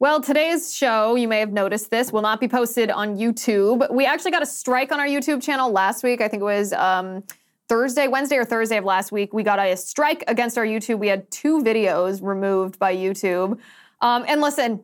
Well, today's show, you may have noticed this, will not be posted on YouTube. We actually got a strike on our YouTube channel last week. I think it was um, Thursday, Wednesday or Thursday of last week. We got a strike against our YouTube. We had two videos removed by YouTube. Um, and listen,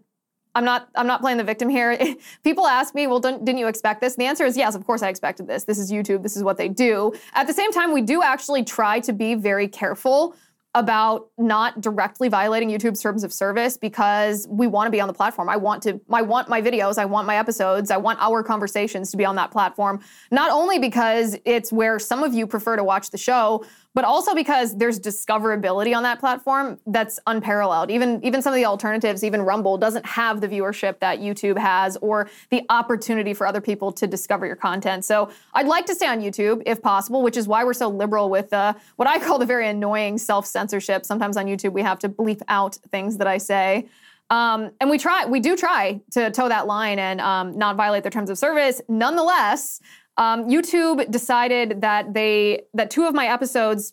I'm not I'm not playing the victim here. People ask me, well, didn't you expect this? And the answer is yes, of course I expected this. This is YouTube. This is what they do. At the same time, we do actually try to be very careful about not directly violating YouTube's terms of service because we want to be on the platform. I want to I want my videos, I want my episodes, I want our conversations to be on that platform. Not only because it's where some of you prefer to watch the show, but also because there's discoverability on that platform that's unparalleled. Even even some of the alternatives, even Rumble doesn't have the viewership that YouTube has or the opportunity for other people to discover your content. So I'd like to stay on YouTube if possible, which is why we're so liberal with uh, what I call the very annoying self censorship. Sometimes on YouTube we have to bleep out things that I say. Um, and we try, we do try to toe that line and um, not violate their terms of service. Nonetheless, um, YouTube decided that they that two of my episodes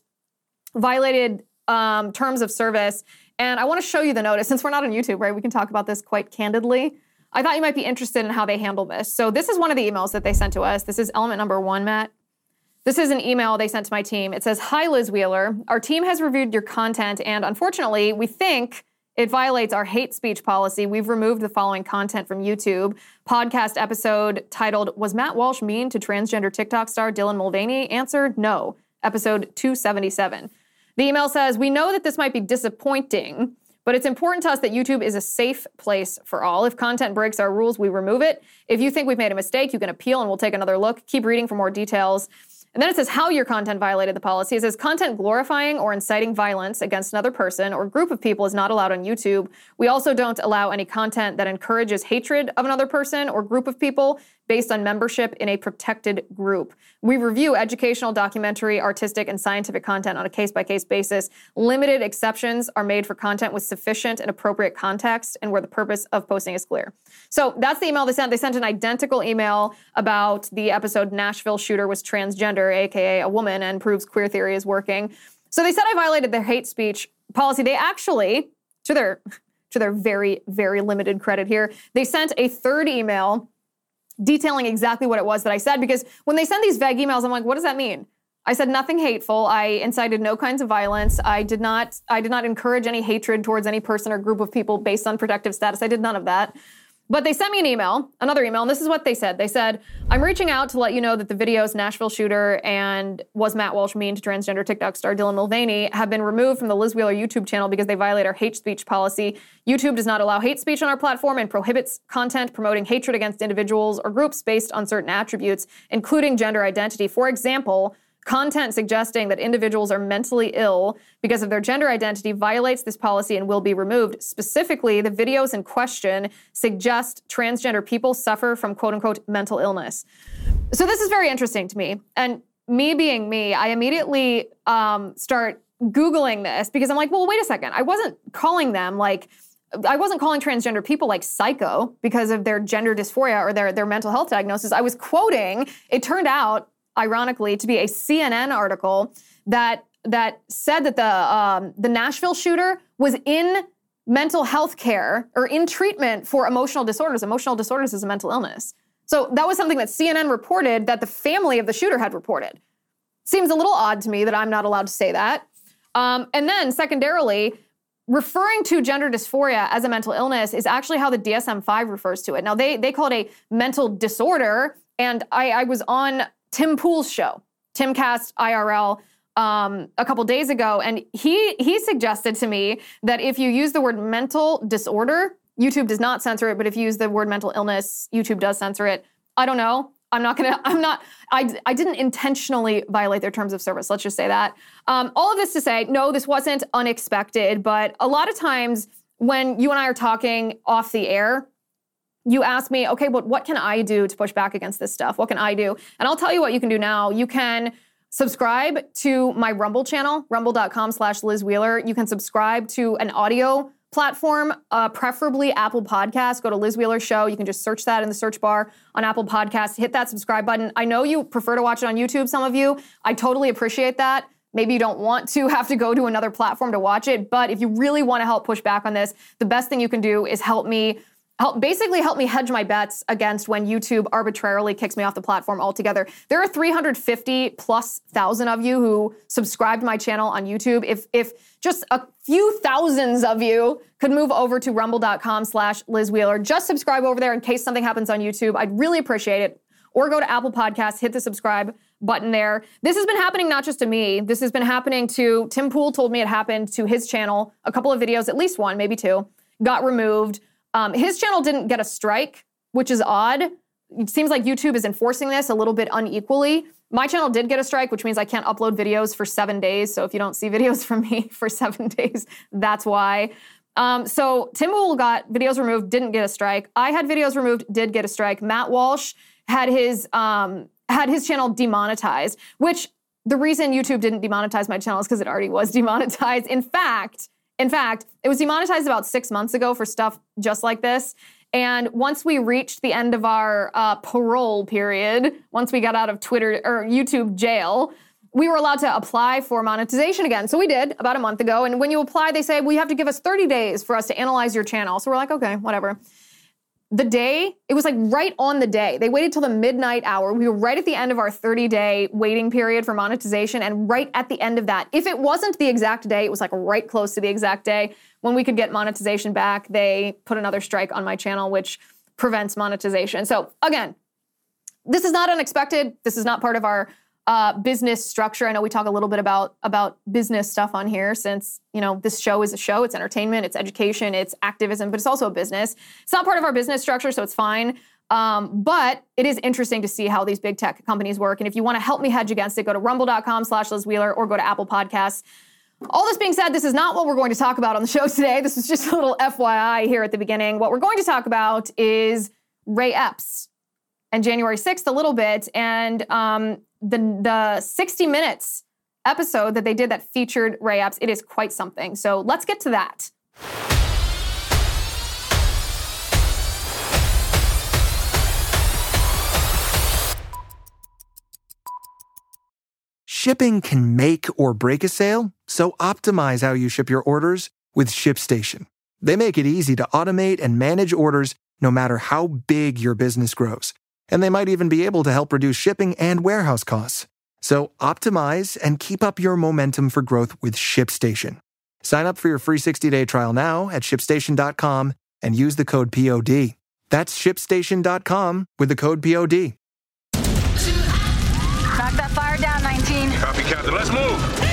violated um, terms of service, and I want to show you the notice. Since we're not on YouTube, right? We can talk about this quite candidly. I thought you might be interested in how they handle this. So this is one of the emails that they sent to us. This is element number one, Matt. This is an email they sent to my team. It says, "Hi Liz Wheeler, our team has reviewed your content, and unfortunately, we think." It violates our hate speech policy. We've removed the following content from YouTube. Podcast episode titled, Was Matt Walsh mean to transgender TikTok star Dylan Mulvaney? Answered, no. Episode 277. The email says, We know that this might be disappointing, but it's important to us that YouTube is a safe place for all. If content breaks our rules, we remove it. If you think we've made a mistake, you can appeal and we'll take another look. Keep reading for more details. And then it says how your content violated the policy. It says content glorifying or inciting violence against another person or group of people is not allowed on YouTube. We also don't allow any content that encourages hatred of another person or group of people based on membership in a protected group. We review educational, documentary, artistic, and scientific content on a case by case basis. Limited exceptions are made for content with sufficient and appropriate context and where the purpose of posting is clear. So that's the email they sent. They sent an identical email about the episode Nashville shooter was transgender, aka a woman, and proves queer theory is working. So they said I violated their hate speech policy. They actually, to their to their very, very limited credit here, they sent a third email detailing exactly what it was that I said because when they send these vague emails, I'm like, what does that mean? I said nothing hateful. I incited no kinds of violence. I did not I did not encourage any hatred towards any person or group of people based on protective status. I did none of that. But they sent me an email, another email, and this is what they said. They said, I'm reaching out to let you know that the videos Nashville shooter and was Matt Walsh mean to transgender TikTok star Dylan Mulvaney have been removed from the Liz Wheeler YouTube channel because they violate our hate speech policy. YouTube does not allow hate speech on our platform and prohibits content promoting hatred against individuals or groups based on certain attributes, including gender identity. For example, Content suggesting that individuals are mentally ill because of their gender identity violates this policy and will be removed. Specifically, the videos in question suggest transgender people suffer from quote unquote mental illness. So, this is very interesting to me. And me being me, I immediately um, start Googling this because I'm like, well, wait a second. I wasn't calling them like, I wasn't calling transgender people like psycho because of their gender dysphoria or their, their mental health diagnosis. I was quoting, it turned out ironically, to be a CNN article that that said that the um, the Nashville shooter was in mental health care or in treatment for emotional disorders. Emotional disorders is a mental illness. So that was something that CNN reported that the family of the shooter had reported. Seems a little odd to me that I'm not allowed to say that. Um, and then, secondarily, referring to gender dysphoria as a mental illness is actually how the DSM 5 refers to it. Now, they, they call it a mental disorder. And I, I was on Tim Pool's show, Timcast IRL, um, a couple days ago, and he he suggested to me that if you use the word mental disorder, YouTube does not censor it, but if you use the word mental illness, YouTube does censor it. I don't know. I'm not gonna. I'm not. I I didn't intentionally violate their terms of service. Let's just say that. Um, all of this to say, no, this wasn't unexpected, but a lot of times when you and I are talking off the air, you ask me, okay, but what can I do to push back against this stuff? What can I do? And I'll tell you what you can do now. You can subscribe to my Rumble channel, rumble.com slash Liz Wheeler. You can subscribe to an audio platform, uh, preferably Apple Podcasts. Go to Liz Wheeler Show. You can just search that in the search bar on Apple Podcasts. Hit that subscribe button. I know you prefer to watch it on YouTube, some of you. I totally appreciate that. Maybe you don't want to have to go to another platform to watch it, but if you really want to help push back on this, the best thing you can do is help me help basically help me hedge my bets against when YouTube arbitrarily kicks me off the platform altogether. There are 350 plus thousand of you who subscribe to my channel on YouTube. If if just a few thousands of you could move over to rumble.com slash Liz Wheeler, just subscribe over there in case something happens on YouTube. I'd really appreciate it. Or go to Apple Podcasts, hit the subscribe button there. This has been happening not just to me. This has been happening to Tim Pool told me it happened to his channel. A couple of videos, at least one, maybe two, got removed. Um, his channel didn't get a strike, which is odd. It seems like YouTube is enforcing this a little bit unequally. My channel did get a strike, which means I can't upload videos for seven days. So if you don't see videos from me for seven days, that's why. Um, so Tim got videos removed, didn't get a strike. I had videos removed, did get a strike. Matt Walsh had his um, had his channel demonetized, which the reason YouTube didn't demonetize my channel is because it already was demonetized. In fact, in fact, it was demonetized about six months ago for stuff just like this. And once we reached the end of our uh, parole period, once we got out of Twitter or YouTube jail, we were allowed to apply for monetization again. So we did about a month ago. And when you apply, they say, well, you have to give us 30 days for us to analyze your channel. So we're like, okay, whatever the day, it was like right on the day. They waited till the midnight hour. We were right at the end of our 30 day waiting period for monetization. And right at the end of that, if it wasn't the exact day, it was like right close to the exact day when we could get monetization back, they put another strike on my channel, which prevents monetization. So again, this is not unexpected. This is not part of our uh, business structure. I know we talk a little bit about about business stuff on here, since you know this show is a show. It's entertainment, it's education, it's activism, but it's also a business. It's not part of our business structure, so it's fine. Um, but it is interesting to see how these big tech companies work. And if you want to help me hedge against it, go to rumble.com slash Liz Wheeler or go to Apple Podcasts. All this being said, this is not what we're going to talk about on the show today. This is just a little FYI here at the beginning. What we're going to talk about is Ray Epps and January 6th a little bit. And um, the the 60 minutes episode that they did that featured Ray Epps, it is quite something. So let's get to that. Shipping can make or break a sale, so optimize how you ship your orders with ShipStation. They make it easy to automate and manage orders no matter how big your business grows and they might even be able to help reduce shipping and warehouse costs. So optimize and keep up your momentum for growth with ShipStation. Sign up for your free 60-day trial now at shipstation.com and use the code POD. That's shipstation.com with the code POD. Knock that fire down, 19. Copy, Captain. Let's move.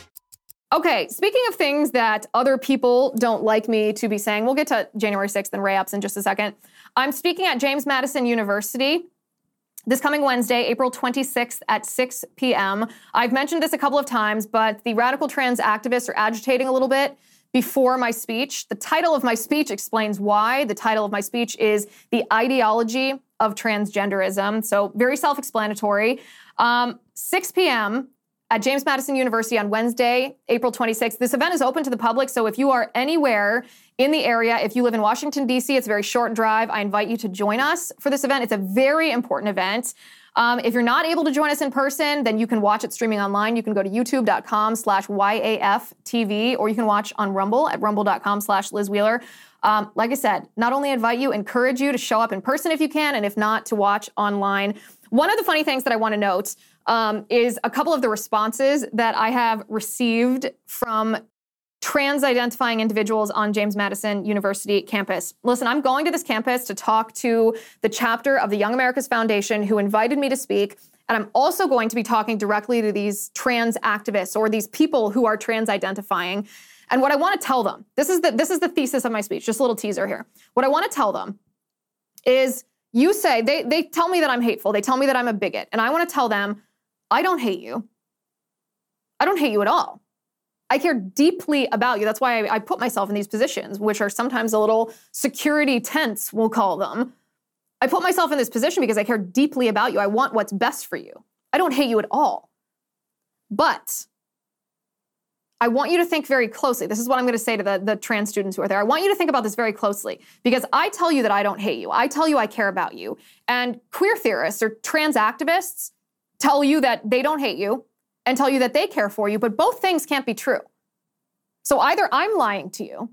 Okay, speaking of things that other people don't like me to be saying, we'll get to January 6th and Ray Epps in just a second. I'm speaking at James Madison University this coming Wednesday, April 26th at 6 p.m. I've mentioned this a couple of times, but the radical trans activists are agitating a little bit before my speech. The title of my speech explains why. The title of my speech is The Ideology of Transgenderism. So, very self explanatory. Um, 6 p.m at James Madison University on Wednesday, April 26th. This event is open to the public, so if you are anywhere in the area, if you live in Washington, D.C., it's a very short drive. I invite you to join us for this event. It's a very important event. Um, if you're not able to join us in person, then you can watch it streaming online. You can go to youtube.com slash YAFTV, or you can watch on Rumble at rumble.com slash Liz Wheeler. Um, like I said, not only invite you, encourage you to show up in person if you can, and if not, to watch online. One of the funny things that I want to note um, is a couple of the responses that I have received from trans identifying individuals on James Madison University campus. Listen, I'm going to this campus to talk to the chapter of the Young America's Foundation who invited me to speak And I'm also going to be talking directly to these trans activists or these people who are trans identifying. And what I want to tell them, this is the this is the thesis of my speech, just a little teaser here. What I want to tell them is you say they they tell me that I'm hateful. They tell me that I'm a bigot. And I want to tell them, I don't hate you. I don't hate you at all. I care deeply about you. That's why I, I, put myself in these positions, which are sometimes a little security tense, we'll call them. I put myself in this position because I care deeply about you. I want what's best for you. I don't hate you at all. But I want you to think very closely. This is what I'm going to say to the, the trans students who are there. I want you to think about this very closely because I tell you that I don't hate you. I tell you I care about you. And queer theorists or trans activists tell you that they don't hate you and tell you that they care for you, but both things can't be true. So either I'm lying to you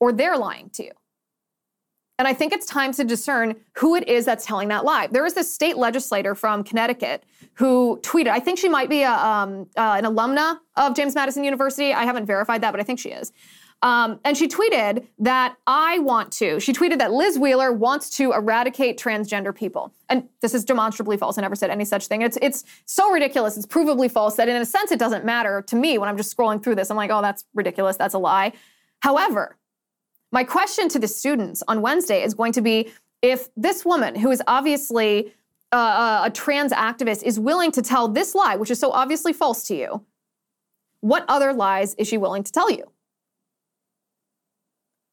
or they're lying to you. And I think it's time to discern who it is that's telling that lie. There is this state legislator from Connecticut who tweeted, I think she might be a, um, uh, an alumna of James Madison University. I haven't verified that, but I think she is. Um, and she tweeted that I want to. She tweeted that Liz Wheeler wants to eradicate transgender people. And this is demonstrably false. I never said any such thing. It's it's so ridiculous. It's provably false that in a sense it doesn't matter to me when I'm just scrolling through this. I'm like, oh, that's ridiculous. That's a lie. However, my question to the students on Wednesday is going to be if this woman, who is obviously uh, a trans activist, is willing to tell this lie, which is so obviously false to you, what other lies is she willing to tell you?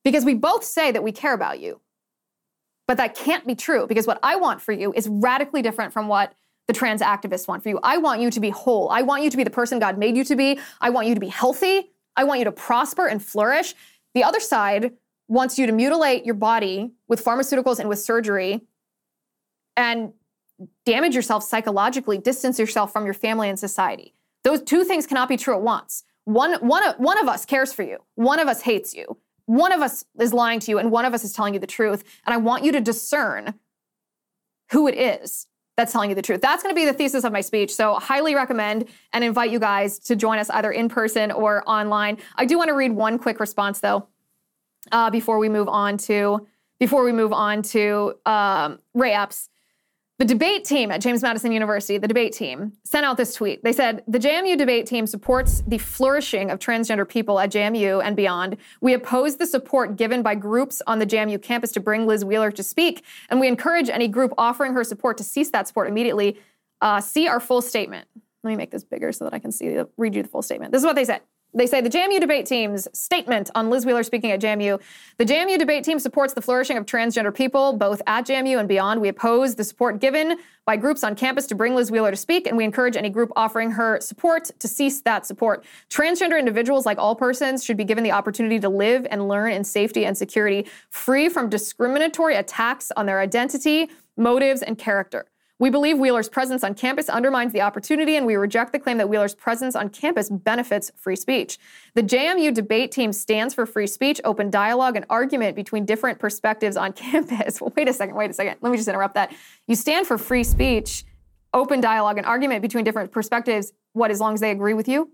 Because we both say that we care about you. But that can't be true because what I want for you is radically different from what the trans activists want for you. I want you to be whole. I want you to be the person God made you to be. I want you to be healthy. I want you to prosper and flourish. The other side wants you to mutilate your body with pharmaceuticals and with surgery and damage yourself psychologically, distance yourself from your family and society. Those two things cannot be true at once. One, one, one of us cares for you, one of us hates you. One of us is lying to you and one of us is telling you the truth. And I want you to discern who it is that's telling you the truth. That's going to be the thesis of my speech. So, highly recommend and invite you guys to join us either in person or online. I do want to read one quick response though uh, before we move on to before we move on to um, Ray Epps. The debate team at James Madison University, the debate team, sent out this tweet. They said, The JMU debate team supports the flourishing of transgender people at JMU and beyond. We oppose the support given by groups on the JMU campus to bring Liz Wheeler to speak, and we encourage any group offering her support to cease that support immediately. Uh, see our full statement. Let me make this bigger so that I can see read you the full statement. This is what they said. They say the JMU debate team's statement on Liz Wheeler speaking at JMU. The JMU debate team supports the flourishing of transgender people, both at JMU and beyond. We oppose the support given by groups on campus to bring Liz Wheeler to speak, and we encourage any group offering her support to cease that support. Transgender individuals, like all persons, should be given the opportunity to live and learn in safety and security, free from discriminatory attacks on their identity, motives, and character. We believe Wheeler's presence on campus undermines the opportunity, and we reject the claim that Wheeler's presence on campus benefits free speech. The JMU debate team stands for free speech, open dialogue, and argument between different perspectives on campus. Well, wait a second, wait a second. Let me just interrupt that. You stand for free speech, open dialogue, and argument between different perspectives. What, as long as they agree with you?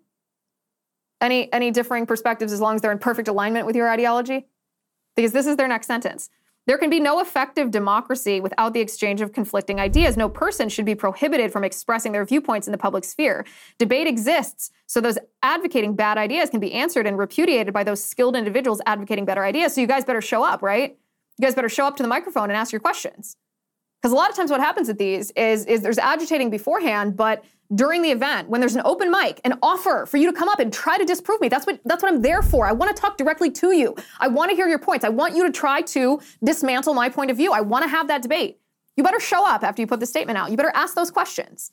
Any any differing perspectives, as long as they're in perfect alignment with your ideology? Because this is their next sentence. There can be no effective democracy without the exchange of conflicting ideas. No person should be prohibited from expressing their viewpoints in the public sphere. Debate exists so those advocating bad ideas can be answered and repudiated by those skilled individuals advocating better ideas. So you guys better show up, right? You guys better show up to the microphone and ask your questions. Because a lot of times what happens at these is, is there's agitating beforehand, but during the event, when there's an open mic, an offer for you to come up and try to disprove me, that's what that's what I'm there for. I want to talk directly to you. I want to hear your points. I want you to try to dismantle my point of view. I want to have that debate. You better show up after you put the statement out. You better ask those questions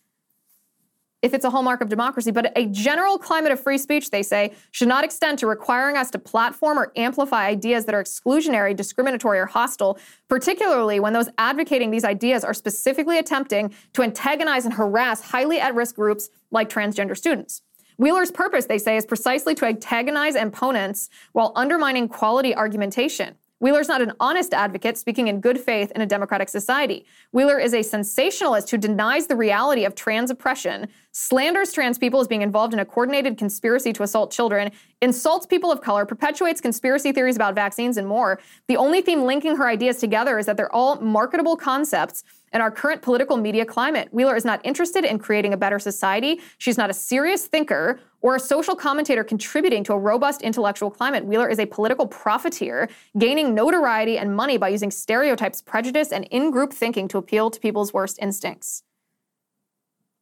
if it's a hallmark of democracy. But a general climate of free speech, they say, should not extend to requiring us to platform or amplify ideas that are exclusionary, discriminatory, or hostile, particularly when those advocating these ideas are specifically attempting to antagonize and harass highly at risk groups like transgender students. Wheeler's purpose, they say, is precisely to antagonize opponents while undermining quality argumentation. Wheeler's not an honest advocate speaking in good faith in a democratic society. Wheeler is a sensationalist who denies the reality of trans oppression, slanders trans people as being involved in a coordinated conspiracy to assault children, insults people of color, perpetuates conspiracy theories about vaccines, and more. The only theme linking her ideas together is that they're all marketable concepts in our current political media climate. Wheeler is not interested in creating a better society. She's not a serious thinker or a social commentator contributing to a robust intellectual climate. Wheeler is a political profiteer, gaining notoriety and money by using stereotypes, prejudice, and in group thinking to appeal to people's worst instincts.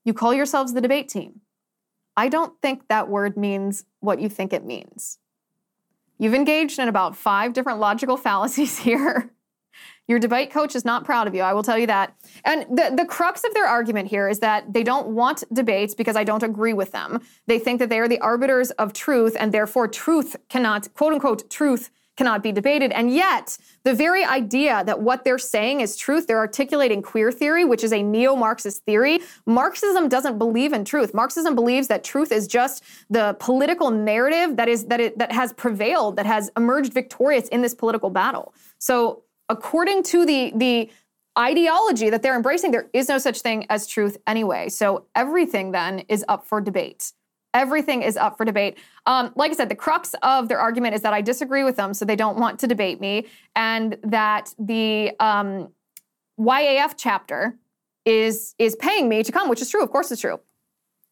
You call yourselves the debate team. I don't think that word means what you think it means. You've engaged in about five different logical fallacies here. Your debate coach is not proud of you, I will tell you that. And the, the crux of their argument here is that they don't want debates because I don't agree with them. They think that they are the arbiters of truth, and therefore truth cannot, quote unquote, truth cannot be debated. And yet, the very idea that what they're saying is truth, they're articulating queer theory, which is a neo Marxist theory. Marxism doesn't believe in truth. Marxism believes that truth is just the political narrative that is that it that has prevailed, that has emerged victorious in this political battle. So according to the the ideology that they're embracing, there is no such thing as truth anyway. So everything then is up for debate. Everything is up for debate. Um, like I said, the crux of their argument is that I disagree with them, so they don't want to debate me, and that the um, YAF chapter is is paying me to come, which is true. Of course, it's true.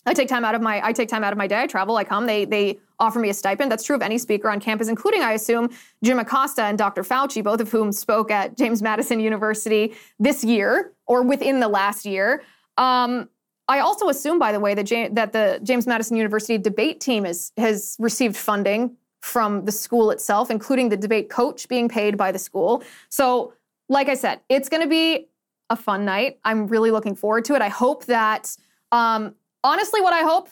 I take time out of my I take time out of my day. I travel. I come. They they offer me a stipend. That's true of any speaker on campus, including I assume Jim Acosta and Dr. Fauci, both of whom spoke at James Madison University this year or within the last year. Um, I also assume, by the way, that, that the James Madison University debate team is, has received funding from the school itself, including the debate coach being paid by the school. So, like I said, it's going to be a fun night. I'm really looking forward to it. I hope that um, honestly, what I hope,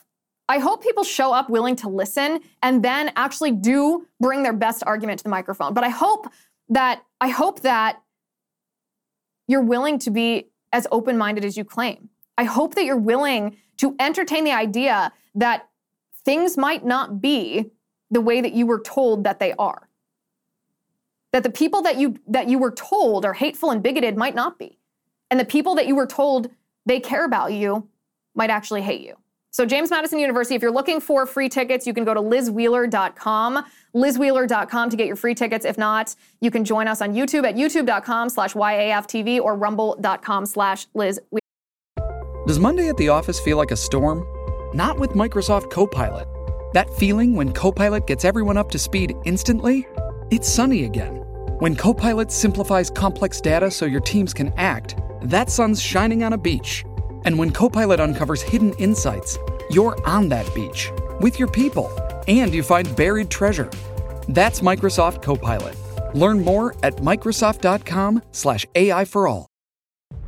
I hope people show up willing to listen and then actually do bring their best argument to the microphone. But I hope that I hope that you're willing to be as open-minded as you claim. I hope that you're willing to entertain the idea that things might not be the way that you were told that they are. That the people that you that you were told are hateful and bigoted might not be. And the people that you were told they care about you might actually hate you. So, James Madison University, if you're looking for free tickets, you can go to lizwheeler.com, lizwheeler.com to get your free tickets. If not, you can join us on YouTube at youtube.com slash YAFTV or rumble.com slash Liz. Does Monday at the office feel like a storm? Not with Microsoft Copilot. That feeling when Copilot gets everyone up to speed instantly? It's sunny again. When Copilot simplifies complex data so your teams can act, that sun's shining on a beach and when Copilot uncovers hidden insights, you're on that beach with your people and you find buried treasure. That's Microsoft Copilot. Learn more at Microsoft.com/slash AI for all.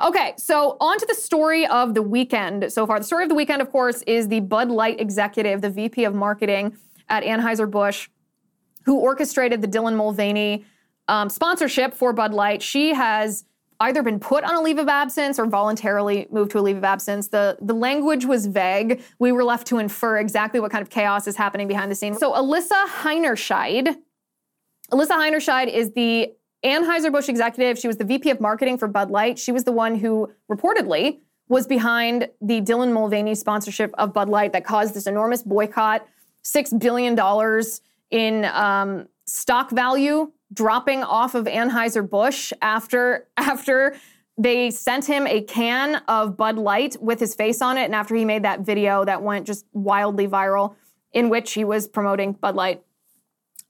Okay, so on to the story of the weekend so far. The story of the weekend, of course, is the Bud Light executive, the VP of marketing at Anheuser-Busch, who orchestrated the Dylan Mulvaney um, sponsorship for Bud Light. She has either been put on a leave of absence or voluntarily moved to a leave of absence. The, the language was vague. We were left to infer exactly what kind of chaos is happening behind the scenes. So Alyssa Heinerscheid, Alyssa Heinerscheid is the Anheuser-Busch executive. She was the VP of marketing for Bud Light. She was the one who reportedly was behind the Dylan Mulvaney sponsorship of Bud Light that caused this enormous boycott, $6 billion in um, stock value dropping off of Anheuser-Busch after, after they sent him a can of Bud Light with his face on it, and after he made that video that went just wildly viral, in which he was promoting Bud Light.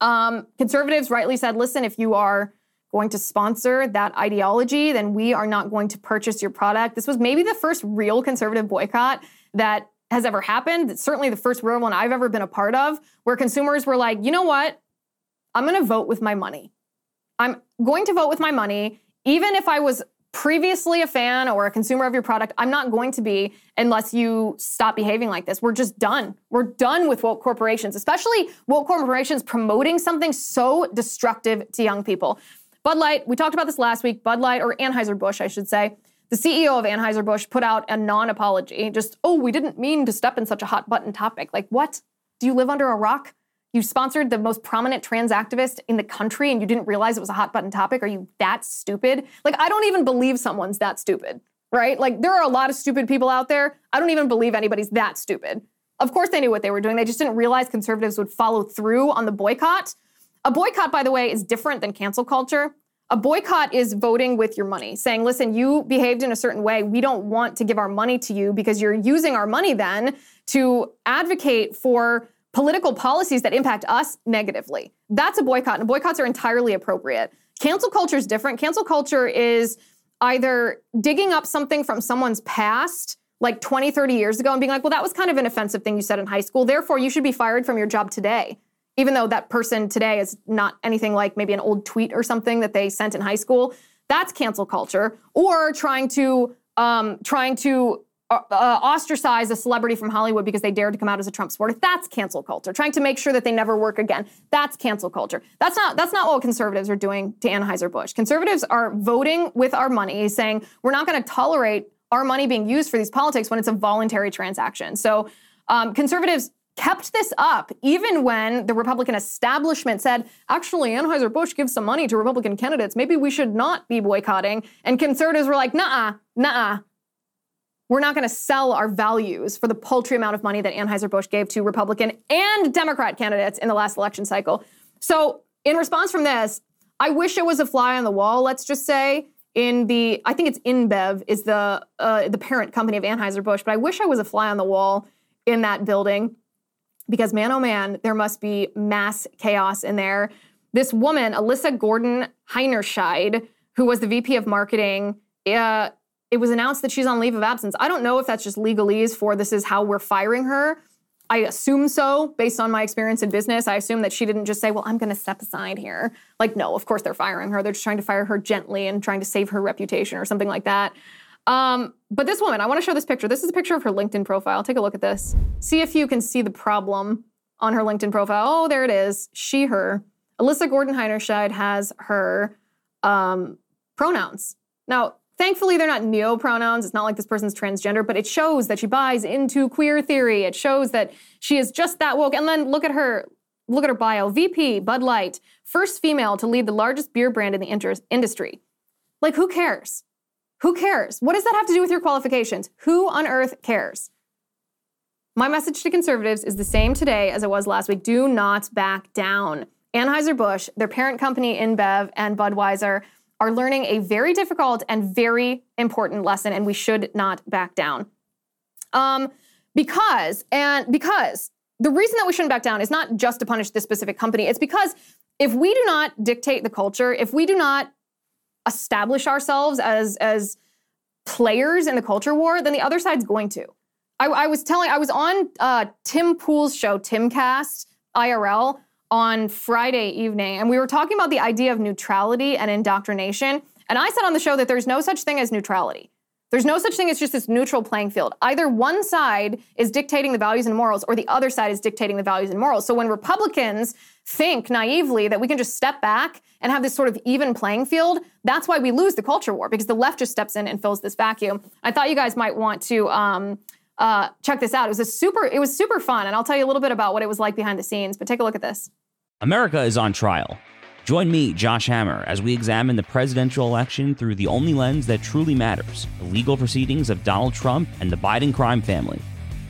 Um, conservatives rightly said, listen, if you are going to sponsor that ideology, then we are not going to purchase your product. This was maybe the first real conservative boycott that has ever happened. It's certainly the first real one I've ever been a part of, where consumers were like, you know what? I'm going to vote with my money. I'm going to vote with my money, even if I was previously a fan or a consumer of your product. I'm not going to be unless you stop behaving like this. We're just done. We're done with woke corporations, especially woke corporations promoting something so destructive to young people. Bud Light, we talked about this last week. Bud Light, or Anheuser-Busch, I should say. The CEO of Anheuser-Busch put out a non apology. Just, oh, we didn't mean to step in such a hot button topic. Like, what? Do you live under a rock? You sponsored the most prominent trans activist in the country and you didn't realize it was a hot button topic? Are you that stupid? Like, I don't even believe someone's that stupid, right? Like, there are a lot of stupid people out there. I don't even believe anybody's that stupid. Of course, they knew what they were doing. They just didn't realize conservatives would follow through on the boycott. A boycott, by the way, is different than cancel culture. A boycott is voting with your money, saying, listen, you behaved in a certain way. We don't want to give our money to you because you're using our money then to advocate for political policies that impact us negatively. That's a boycott, and boycotts are entirely appropriate. Cancel culture is different. Cancel culture is either digging up something from someone's past like 20, 30 years ago and being like, well, that was kind of an offensive thing you said in high school. Therefore, you should be fired from your job today even though that person today is not anything like maybe an old tweet or something that they sent in high school, that's cancel culture. Or trying to um, trying to uh, uh, ostracize a celebrity from Hollywood because they dared to come out as a Trump supporter. That's cancel culture. Trying to make sure that they never work again. That's cancel culture. That's not that's not what conservatives are doing to Anheuser Busch. Conservatives are voting with our money, saying we're not going to tolerate our money being used for these politics when it's a voluntary transaction. So um, conservatives kept this up even when the Republican establishment said, actually, Anheuser-Busch gives some money to Republican candidates. Maybe we should not be boycotting. And conservatives were like, nah, nah. We're not going to sell our values for the paltry amount of money that Anheuser-Busch gave to Republican and Democrat candidates in the last election cycle. So, in response from this, I wish it was a fly on the wall, let's just say, in the I think it's InBev is the uh, the parent company of Anheuser-Busch, but I wish I was a fly on the wall in that building because man, oh man, there must be mass chaos in there. This woman, Alyssa Gordon Heinerscheid, who was the VP of marketing, uh, it was announced that she's on leave of absence. I don't know if that's just legalese for this is how we're firing her. I assume so based on my experience in business. I assume that she didn't just say, Well, I'm going to step aside here. Like, no, of course they're firing her. They're just trying to fire her gently and trying to save her reputation or something like that. Um, but this woman, I want to show this picture. This is a picture of her LinkedIn profile. Take a look at this. See if you can see the problem on her LinkedIn profile. Oh, there it is. She, her. Alyssa Gordon Heinerscheid has her um, pronouns. Now, thankfully, they're not neo pronouns. It's not like this person's transgender, but it shows that she buys into queer theory. It shows that she is just that woke. And then look at her. Look at her bio. VP, Bud Light, first female to lead the largest beer brand in the inter- industry. Like, who cares? Who cares? What does that have to do with your qualifications? Who on earth cares? My message to conservatives is the same today as it was last week. Do not back down. Anheuser-Busch, their parent company InBev and Budweiser are learning a very difficult and very important lesson and we should not back down. Um, because and because the reason that we shouldn't back down is not just to punish this specific company. It's because if we do not dictate the culture, if we do not establish ourselves as as players in the culture war, then the other side's going to. I, I was telling, I was on uh, Tim Pool's show, Timcast IRL, on Friday evening, and we were talking about the idea of neutrality and indoctrination. And I said on the show that there's no such thing as neutrality. There's no such thing as just this neutral playing field. Either one side is dictating the values and morals, or the other side is dictating the values and morals. So when Republicans think naively that we can just step back and have this sort of even playing field, that's why we lose the culture war because the left just steps in and fills this vacuum. I thought you guys might want to um, uh, check this out. It was a super, it was super fun, and I'll tell you a little bit about what it was like behind the scenes. But take a look at this. America is on trial. Join me, Josh Hammer, as we examine the presidential election through the only lens that truly matters the legal proceedings of Donald Trump and the Biden crime family.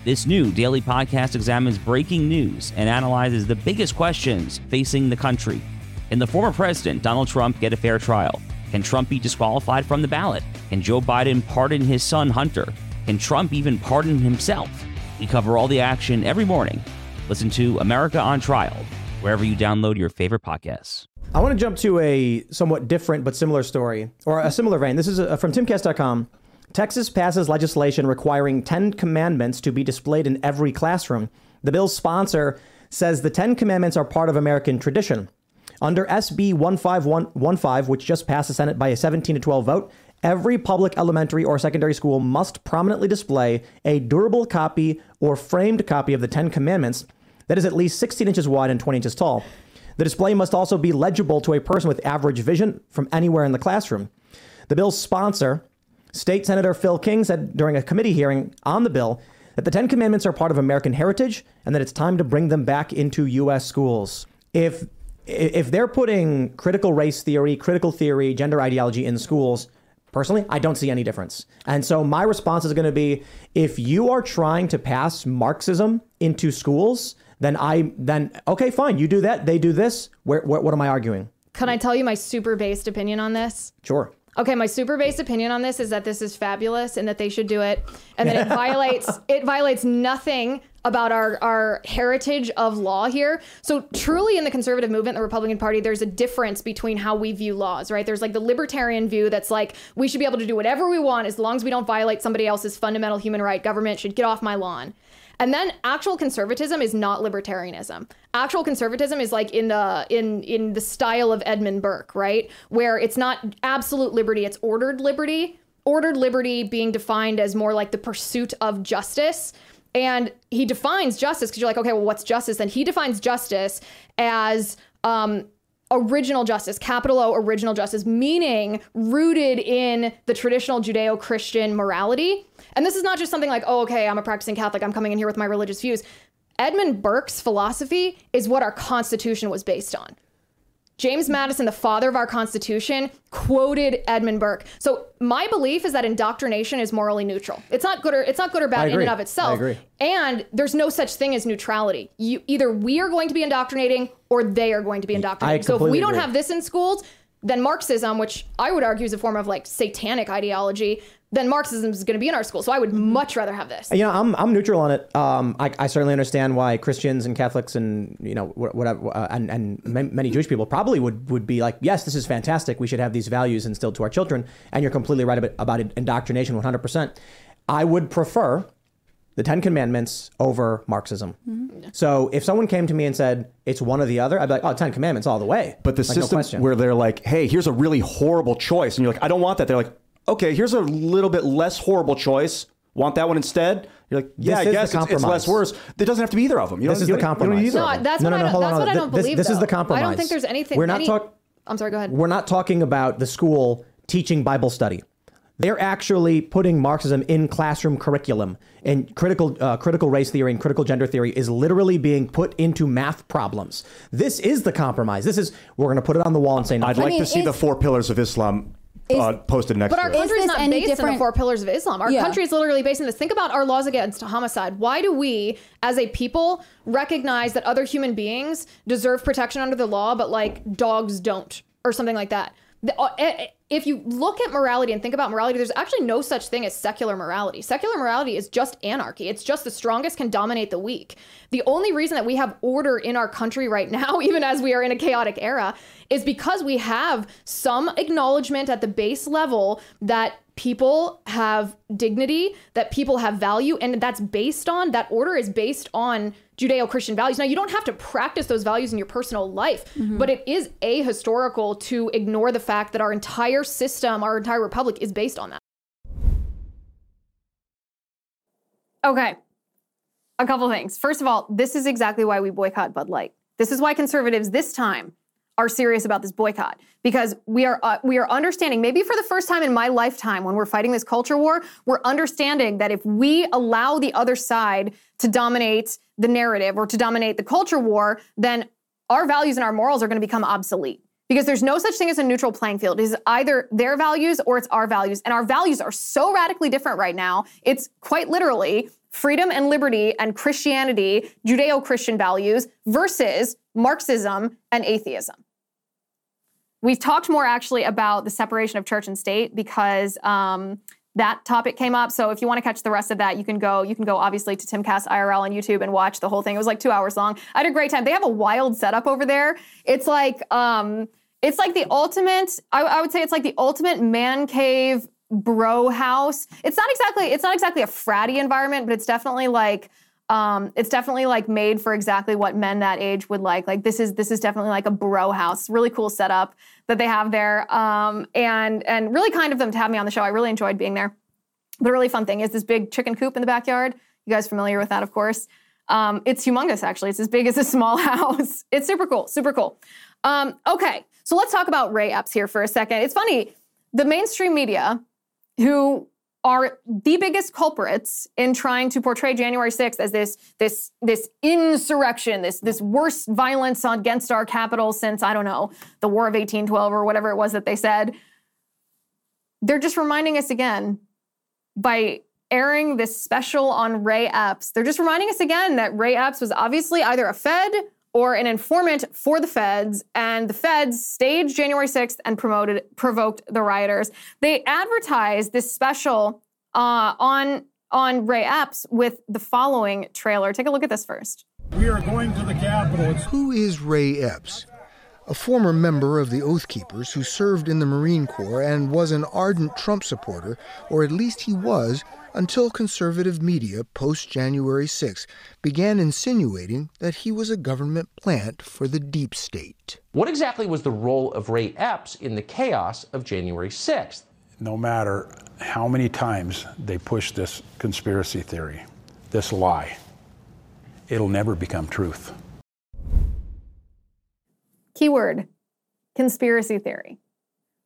This new daily podcast examines breaking news and analyzes the biggest questions facing the country. Can the former president, Donald Trump, get a fair trial? Can Trump be disqualified from the ballot? Can Joe Biden pardon his son, Hunter? Can Trump even pardon himself? We cover all the action every morning. Listen to America on Trial, wherever you download your favorite podcasts. I want to jump to a somewhat different but similar story, or a similar vein. This is a, from timcast.com. Texas passes legislation requiring 10 commandments to be displayed in every classroom. The bill's sponsor says the 10 commandments are part of American tradition. Under SB 15115, which just passed the Senate by a 17 to 12 vote, every public elementary or secondary school must prominently display a durable copy or framed copy of the Ten Commandments that is at least 16 inches wide and 20 inches tall. The display must also be legible to a person with average vision from anywhere in the classroom. The bill's sponsor, State Senator Phil King, said during a committee hearing on the bill that the Ten Commandments are part of American heritage and that it's time to bring them back into U.S. schools. If if they're putting critical race theory, critical theory, gender ideology in schools, personally, I don't see any difference. And so my response is going to be if you are trying to pass Marxism into schools, then I then okay, fine, you do that, they do this. Where, where what am I arguing? Can I tell you my super based opinion on this? Sure. Okay, my super base opinion on this is that this is fabulous and that they should do it, and that it violates it violates nothing about our our heritage of law here. So truly, in the conservative movement, the Republican Party, there's a difference between how we view laws, right? There's like the libertarian view that's like we should be able to do whatever we want as long as we don't violate somebody else's fundamental human right. Government should get off my lawn. And then actual conservatism is not libertarianism. Actual conservatism is like in the in in the style of Edmund Burke, right? Where it's not absolute liberty, it's ordered liberty. Ordered liberty being defined as more like the pursuit of justice. And he defines justice because you're like, okay, well, what's justice? And he defines justice as um, original justice, capital O original justice, meaning rooted in the traditional Judeo Christian morality. And this is not just something like, oh, okay, I'm a practicing Catholic, I'm coming in here with my religious views. Edmund Burke's philosophy is what our Constitution was based on. James Madison, the father of our Constitution, quoted Edmund Burke. So my belief is that indoctrination is morally neutral. It's not good or it's not good or bad in and of itself. I agree. And there's no such thing as neutrality. You either we are going to be indoctrinating or they are going to be indoctrinating. So if we don't agree. have this in schools, then Marxism, which I would argue is a form of like satanic ideology, then Marxism is going to be in our school. So I would much rather have this. You know, I'm, I'm neutral on it. Um, I, I certainly understand why Christians and Catholics and you know whatever uh, and and many Jewish people probably would would be like, yes, this is fantastic. We should have these values instilled to our children. And you're completely right about, about indoctrination, 100. percent I would prefer the Ten Commandments over Marxism. So if someone came to me and said it's one or the other, I'd be like, oh, Ten Commandments all the way. But the Like, system question. where they're like, hey, here's a really horrible choice. And you're like, I don't want that. They're like, okay, here's a little bit less horrible choice. Want that one instead? You're like, yeah, This I is the guess it's, it's less worse. It doesn't have to be either of them. You This don't, is you the don't- you don't need compromise. No, that's No, what no, I no, don't, hold on, that's hold what I on. don't This- believe. this is the compromise. I don't think there's anything. We're not any- talk- I'm sorry. Go ahead. We're not talking about the school teaching Bible study. They're actually putting Marxism in classroom curriculum, and critical uh, critical race theory and critical gender theory is literally being put into math problems. This is the compromise. This is we're going to put it on the wall and say no. I'd like mean, to see the four pillars of Islam Is- uh, posted next But our country is not any based on the four pillars of Islam. Our Yeah. country is literally based on this. Think about our laws against homicide. Why do we, as a people, recognize that other human beings deserve protection under the law, but like dogs don't, or something like that? Uh, eh, eh, If you look at morality and think about morality, there's actually no such thing as secular morality. Secular morality is just anarchy. It's just the strongest can dominate the weak. The only reason that we have order in our country right now, even as we are in a chaotic era, is because we have some acknowledgement at the base level that people have dignity, that people have value, and that's based on that order is based on Judeo Christian values. Now, you don't have to practice those values in your personal life, but it is ahistorical to ignore the fact that our entire system, our entire republic is based on that. Okay. A couple things. First of all, this is exactly why we boycott Bud Light. This is why conservatives this time are serious about this boycott because we are uh, we are understanding maybe for the first time in my lifetime when we're fighting this culture war, we're understanding that if we allow the other side to dominate the narrative or to dominate the culture war, then our values and our morals are going to become obsolete because there's no such thing as a neutral playing field. It is either their values or it's our values. And our values are so radically different right now. It's quite literally freedom and liberty and Christianity, Judeo Christian values versus Marxism and atheism. We've talked more actually about the separation of church and state because um, that topic came up. So if you want to catch the rest of that, you can go. You can go obviously to Timcast IRL on YouTube and watch the whole thing. It was like two hours long. I had a great time. They have a wild setup over there. It's like um, it's like the ultimate. I, I would say it's like the ultimate man cave bro house. It's not exactly. It's not exactly a fratty environment, but it's definitely like Um, it's definitely like made for exactly what men that age would like. Like this is this is definitely like a bro house. Really cool setup that they have there, um, and and really kind of them to have me on the show. I really enjoyed being there. The really fun thing is this big chicken coop in the backyard. You guys familiar with that, of course. Um, it's humongous, actually. It's as big as a small house. It's super cool, super cool. Um, okay, so let's talk about Ray Epps here for a second. It's funny, the mainstream media, who are the biggest culprits in trying to portray January 6th as this this this insurrection, this this worst violence against our Capitol since I don't know the War of 1812 or whatever it was that they said. They're just reminding us again by airing this special on Ray Epps. They're just reminding us again that Ray Epps was obviously either a Fed or an informant for the feds, and the feds staged January 6th and promoted provoked the rioters. They advertised this special uh, on on Ray Epps with the following trailer. Take a look at this first. We are going to the Capitol. Who is Ray Epps? A former member of the Oath Keepers who served in the Marine Corps and was an ardent Trump supporter, or at least he was, until conservative media post January 6 began insinuating that he was a government plant for the deep state. What exactly was the role of Ray Epps in the chaos of January 6th? No matter how many times they push this conspiracy theory, this lie, it'll never become truth. Keyword conspiracy theory.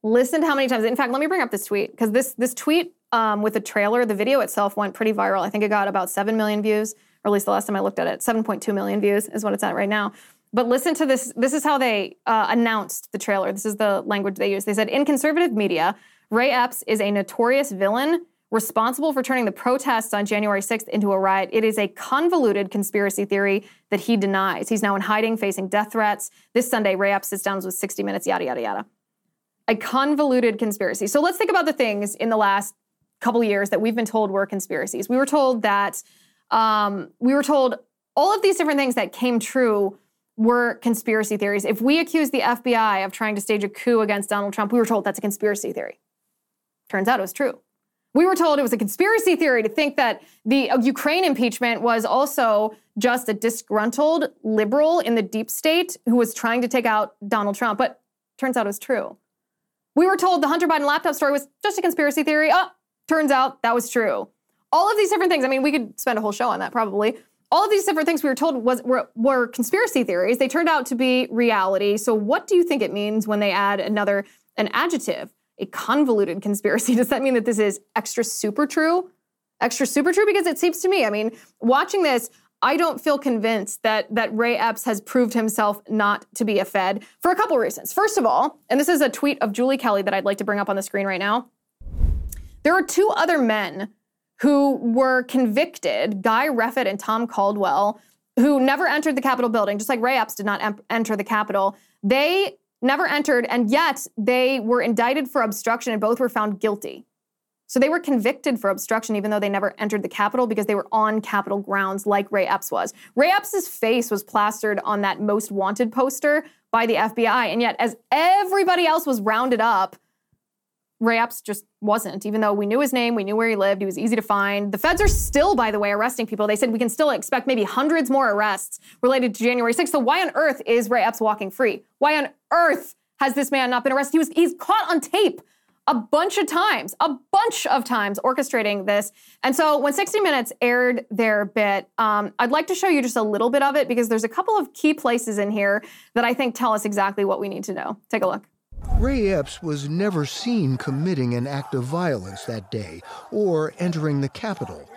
Listen to how many times. In fact, let me bring up this tweet because this this tweet um, with the trailer, the video itself went pretty viral. I think it got about 7 million views, or at least the last time I looked at it, 7.2 million views is what it's at right now. But listen to this. This is how they uh, announced the trailer. This is the language they used. They said, in conservative media, Ray Epps is a notorious villain responsible for turning the protests on January 6th into a riot. It is a convoluted conspiracy theory that he denies. He's now in hiding, facing death threats. This Sunday, Ray Epps sits down with 60 Minutes, yada, yada, yada. A convoluted conspiracy. So let's think about the things in the last couple years that we've been told were conspiracies. We were told that um, we were told all of these different things that came true were conspiracy theories. If we accuse the FBI of trying to stage a coup against Donald Trump, we were told that's a conspiracy theory. Turns out it was true. We were told it was a conspiracy theory to think that the uh, Ukraine impeachment was also just a disgruntled liberal in the deep state who was trying to take out Donald Trump. But turns out it was true. We were told the Hunter Biden laptop story was just a conspiracy theory. Oh, Turns out that was true. All of these different things, I mean, we could spend a whole show on that probably. All of these different things we were told was were, were conspiracy theories. They turned out to be reality. So what do you think it means when they add another an adjective, a convoluted conspiracy? Does that mean that this is extra super true? Extra super true because it seems to me, I mean, watching this, I don't feel convinced that that Ray Epps has proved himself not to be a Fed for a couple reasons. First of all, and this is a tweet of Julie Kelly that I'd like to bring up on the screen right now. There are two other men who were convicted, Guy Reffitt and Tom Caldwell, who never entered the Capitol building, just like Ray Epps did not em- enter the Capitol. They never entered, and yet they were indicted for obstruction and both were found guilty. So they were convicted for obstruction even though they never entered the Capitol because they were on Capitol grounds like Ray Epps was. Ray Epps' face was plastered on that most wanted poster by the FBI, and yet as everybody else was rounded up, Ray Epps just wasn't, even though we knew his name, we knew where he lived, he was easy to find. The feds are still, by the way, arresting people. They said we can still expect maybe hundreds more arrests related to January 6th. So why on earth is Ray Epps walking free? Why on earth has this man not been arrested? He was he's caught on tape a bunch of times, a bunch of times orchestrating this. And so when 60 Minutes aired their bit, um, I'd like to show you just a little bit of it because there's a couple of key places in here that I think tell us exactly what we need to know. Take a look. Ray Epps was never seen committing an act of violence that day or entering the Capitol.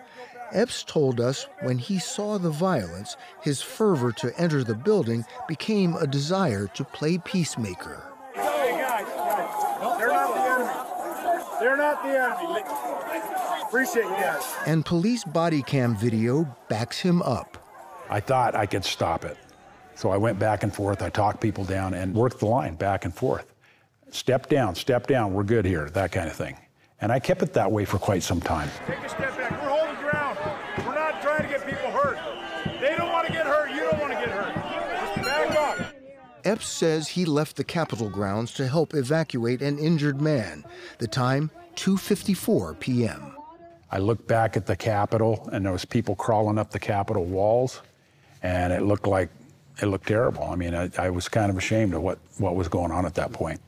Epps told us when he saw the violence, his fervor to enter the building became a desire to play peacemaker. Hey guys, guys, they're not the enemy. They're not the enemy. Appreciate you guys. And police body cam video backs him up. I thought I could stop it. So I went back and forth. I talked people down and worked the line back and forth step down, step down, we're good here, that kind of thing. And I kept it that way for quite some time. Take a step back. We're holding ground. We're not trying to get people hurt. They don't want to get hurt. You don't want to get hurt. Just back up. Epps says he left the Capitol grounds to help evacuate an injured man. The time, 2:54 p.m. I looked back at the Capitol, and there was people crawling up the Capitol walls, and it looked like it looked terrible. I mean, I, I was kind of ashamed of what, what was going on at that point.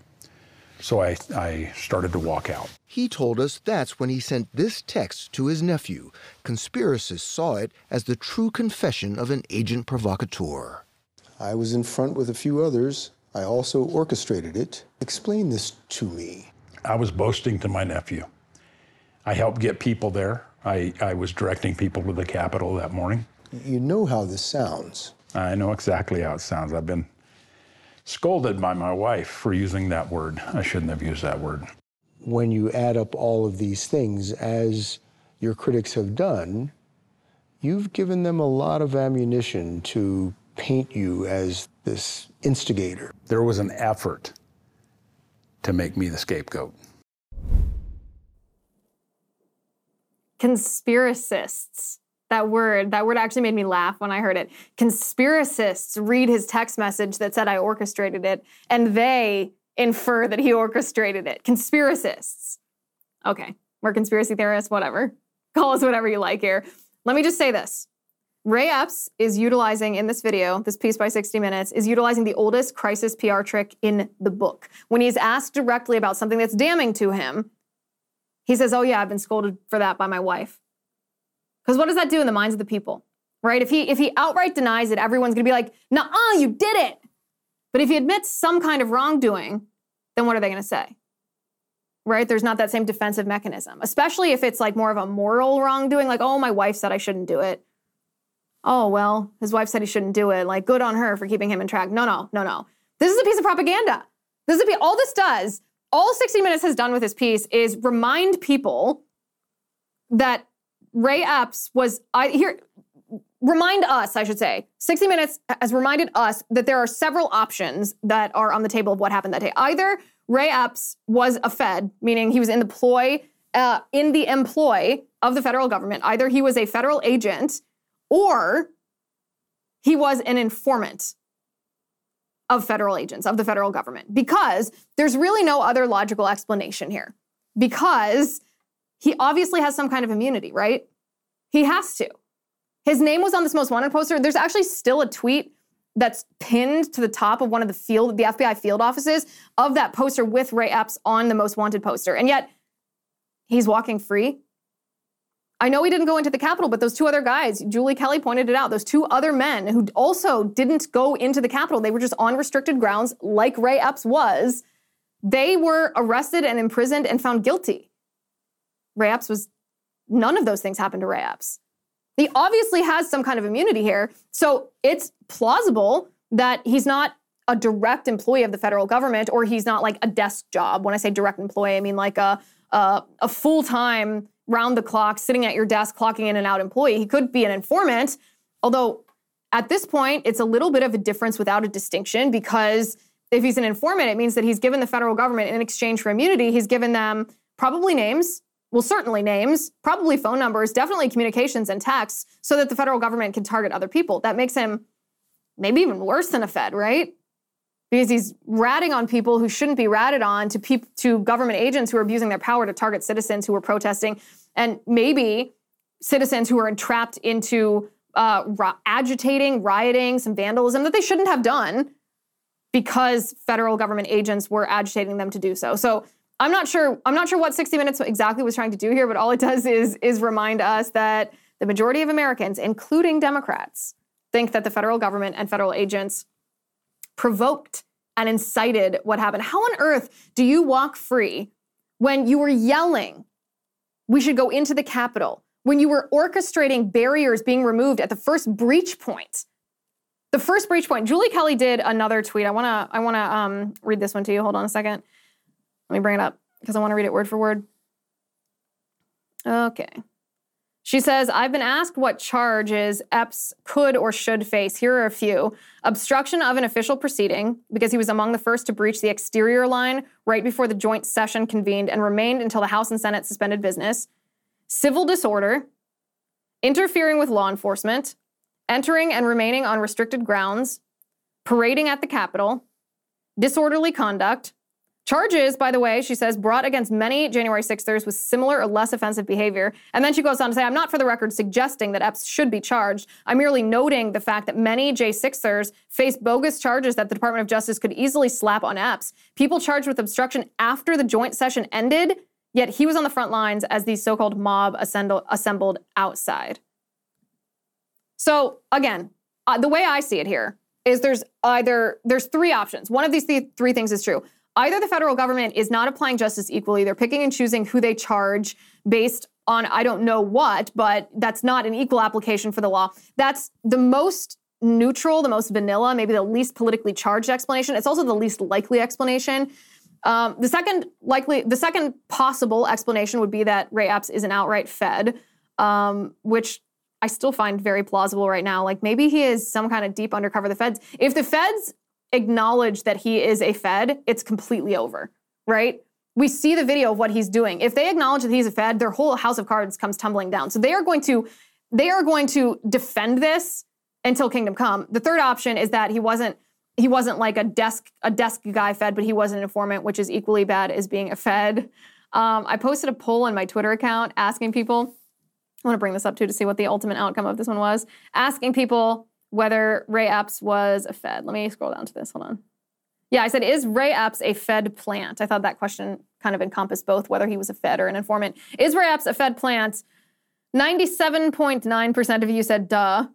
So I, I started to walk out. He told us that's when he sent this text to his nephew. Conspiracists saw it as the true confession of an agent provocateur. I was in front with a few others. I also orchestrated it. Explain this to me. I was boasting to my nephew. I helped get people there. I, I was directing people to the Capitol that morning. You know how this sounds. I know exactly how it sounds. I've been scolded by my wife for using that word. I shouldn't have used that word. When you add up all of these things, as your critics have done, you've given them a lot of ammunition to paint you as this instigator. There was an effort to make me the scapegoat. Conspiracists. That word, that word actually made me laugh when I heard it. Conspiracists read his text message that said I orchestrated it, and they infer that he orchestrated it. Conspiracists. Okay, we're conspiracy theorists, whatever. Call us whatever you like here. Let me just say this. Ray Epps is utilizing in this video, this piece by 60 Minutes, is utilizing the oldest crisis PR trick in the book. When he's asked directly about something that's damning to him, he says, Oh, yeah, I've been scolded for that by my wife. Because what does that do in the minds of the people? Right? If he if he outright denies it, everyone's gonna be like, nah, you did it. But if he admits some kind of wrongdoing, then what are they gonna say? Right? There's not that same defensive mechanism, especially if it's like more of a moral wrongdoing, like, oh, my wife said I shouldn't do it. Oh, well, his wife said he shouldn't do it. Like, good on her for keeping him in track. No, no, no, no. This is a piece of propaganda. This is a piece, all this does, all 60 Minutes has done with this piece is remind people that Ray Epps was I here remind us, I should say. 60 Minutes has reminded us that there are several options that are on the table of what happened that day. Either Ray Epps was a Fed, meaning he was in the ploy, uh, in the employ of the federal government. Either he was a federal agent or he was an informant of federal agents, of the federal government, because there's really no other logical explanation here. Because he obviously has some kind of immunity, right? He has to. His name was on this most wanted poster. There's actually still a tweet that's pinned to the top of one of the field, the FBI field offices of that poster with Ray Epps on the most wanted poster. And yet he's walking free. I know he didn't go into the Capitol, but those two other guys, Julie Kelly pointed it out, those two other men who also didn't go into the Capitol, they were just on restricted grounds, like Ray Epps was, they were arrested and imprisoned and found guilty. Ray Epps was, none of those things happened to Ray Epps. He obviously has some kind of immunity here. So it's plausible that he's not a direct employee of the federal government or he's not like a desk job. When I say direct employee, I mean like a, a, a full time round the clock, sitting at your desk, clocking in and out employee. He could be an informant, although at this point, it's a little bit of a difference without a distinction because if he's an informant, it means that he's given the federal government in exchange for immunity, he's given them probably names, well, certainly names, probably phone numbers, definitely communications and texts, so that the federal government can target other people. That makes him maybe even worse than a Fed, right? Because he's ratting on people who shouldn't be ratted on to peop- to government agents who are abusing their power to target citizens who are protesting and maybe citizens who are entrapped into uh, ri- agitating, rioting, some vandalism that they shouldn't have done because federal government agents were agitating them to do so. So I'm not sure. I'm not sure what 60 Minutes exactly was trying to do here, but all it does is is remind us that the majority of Americans, including Democrats, think that the federal government and federal agents provoked and incited what happened. How on earth do you walk free when you were yelling we should go into the Capitol, when you were orchestrating barriers being removed at the first breach point. The first breach point. Julie Kelly did another tweet. I wanna I wanna um, read this one to you. Hold on a second. Let me bring it up because I want to read it word for word. Okay. She says, I've been asked what charges Epps could or should face. Here are a few obstruction of an official proceeding, because he was among the first to breach the exterior line right before the joint session convened and remained until the House and Senate suspended business, civil disorder, interfering with law enforcement, entering and remaining on restricted grounds, parading at the Capitol, disorderly conduct, Charges, by the way, she says, brought against many January 6thers with similar or less offensive behavior. And then she goes on to say, I'm not for the record suggesting that Epps should be charged. I'm merely noting the fact that many J6ers face bogus charges that the Department of Justice could easily slap on Epps. People charged with obstruction after the joint session ended, yet he was on the front lines as the so called mob assembled outside. So, again, uh, the way I see it here is there's either there's three options. One of these th- three things is true either the federal government is not applying justice equally, they're picking and choosing who they charge based on I don't know what, but that's not an equal application for the law. That's the most neutral, the most vanilla, maybe the least politically charged explanation. It's also the least likely explanation. Um, the second likely, the second possible explanation would be that Ray Epps is an outright Fed, um, which I still find very plausible right now. Like maybe he is some kind of deep undercover the feds. If the feds acknowledge that he is a Fed, it's completely over, right? We see the video of what he's doing. If they acknowledge that he's a Fed, their whole house of cards comes tumbling down. So they are going to they are going to defend this until kingdom come. The third option is that he wasn't he wasn't like a desk a desk guy Fed, but he was an informant, which is equally bad as being a Fed. Um, I posted a poll on my Twitter account asking people. I want to bring this up too to see what the ultimate outcome of this one was. Asking people whether Ray Epps was a Fed. Let me scroll down to this. Hold on. Yeah, I said, is Ray Epps a Fed plant? I thought that question kind of encompassed both whether he was a Fed or an informant. Is Ray Epps a Fed plant? 97.9% of you said duh,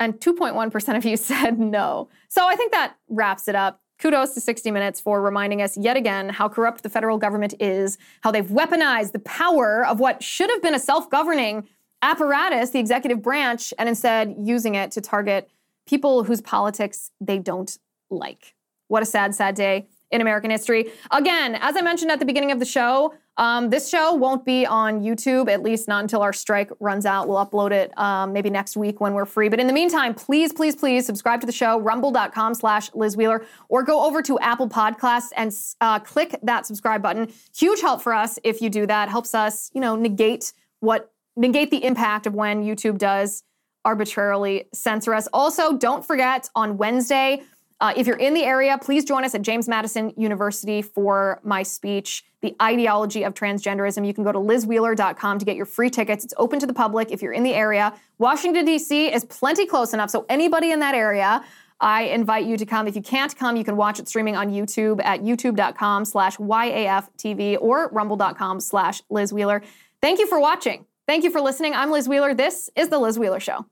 and 2.1% of you said no. So I think that wraps it up. Kudos to 60 Minutes for reminding us yet again how corrupt the federal government is, how they've weaponized the power of what should have been a self governing apparatus, the executive branch, and instead using it to target people whose politics they don't like. What a sad, sad day in American history. Again, as I mentioned at the beginning of the show, um, this show won't be on YouTube, at least not until our strike runs out. We'll upload it um, maybe next week when we're free. But in the meantime, please, please, please subscribe to the show, rumble.com slash Liz Wheeler, or go over to Apple Podcasts and uh, click that subscribe button. Huge help for us if you do that. Helps us, you know, negate what negate the impact of when YouTube does arbitrarily censor us. Also, don't forget on Wednesday, uh, if you're in the area, please join us at James Madison University for my speech, The Ideology of Transgenderism. You can go to lizwheeler.com to get your free tickets. It's open to the public if you're in the area. Washington, D.C. is plenty close enough, so anybody in that area, I invite you to come. If you can't come, you can watch it streaming on YouTube at youtube.com slash YAFTV or rumble.com slash Liz Wheeler. Thank you for watching. Thank you for listening. I'm Liz Wheeler. This is The Liz Wheeler Show.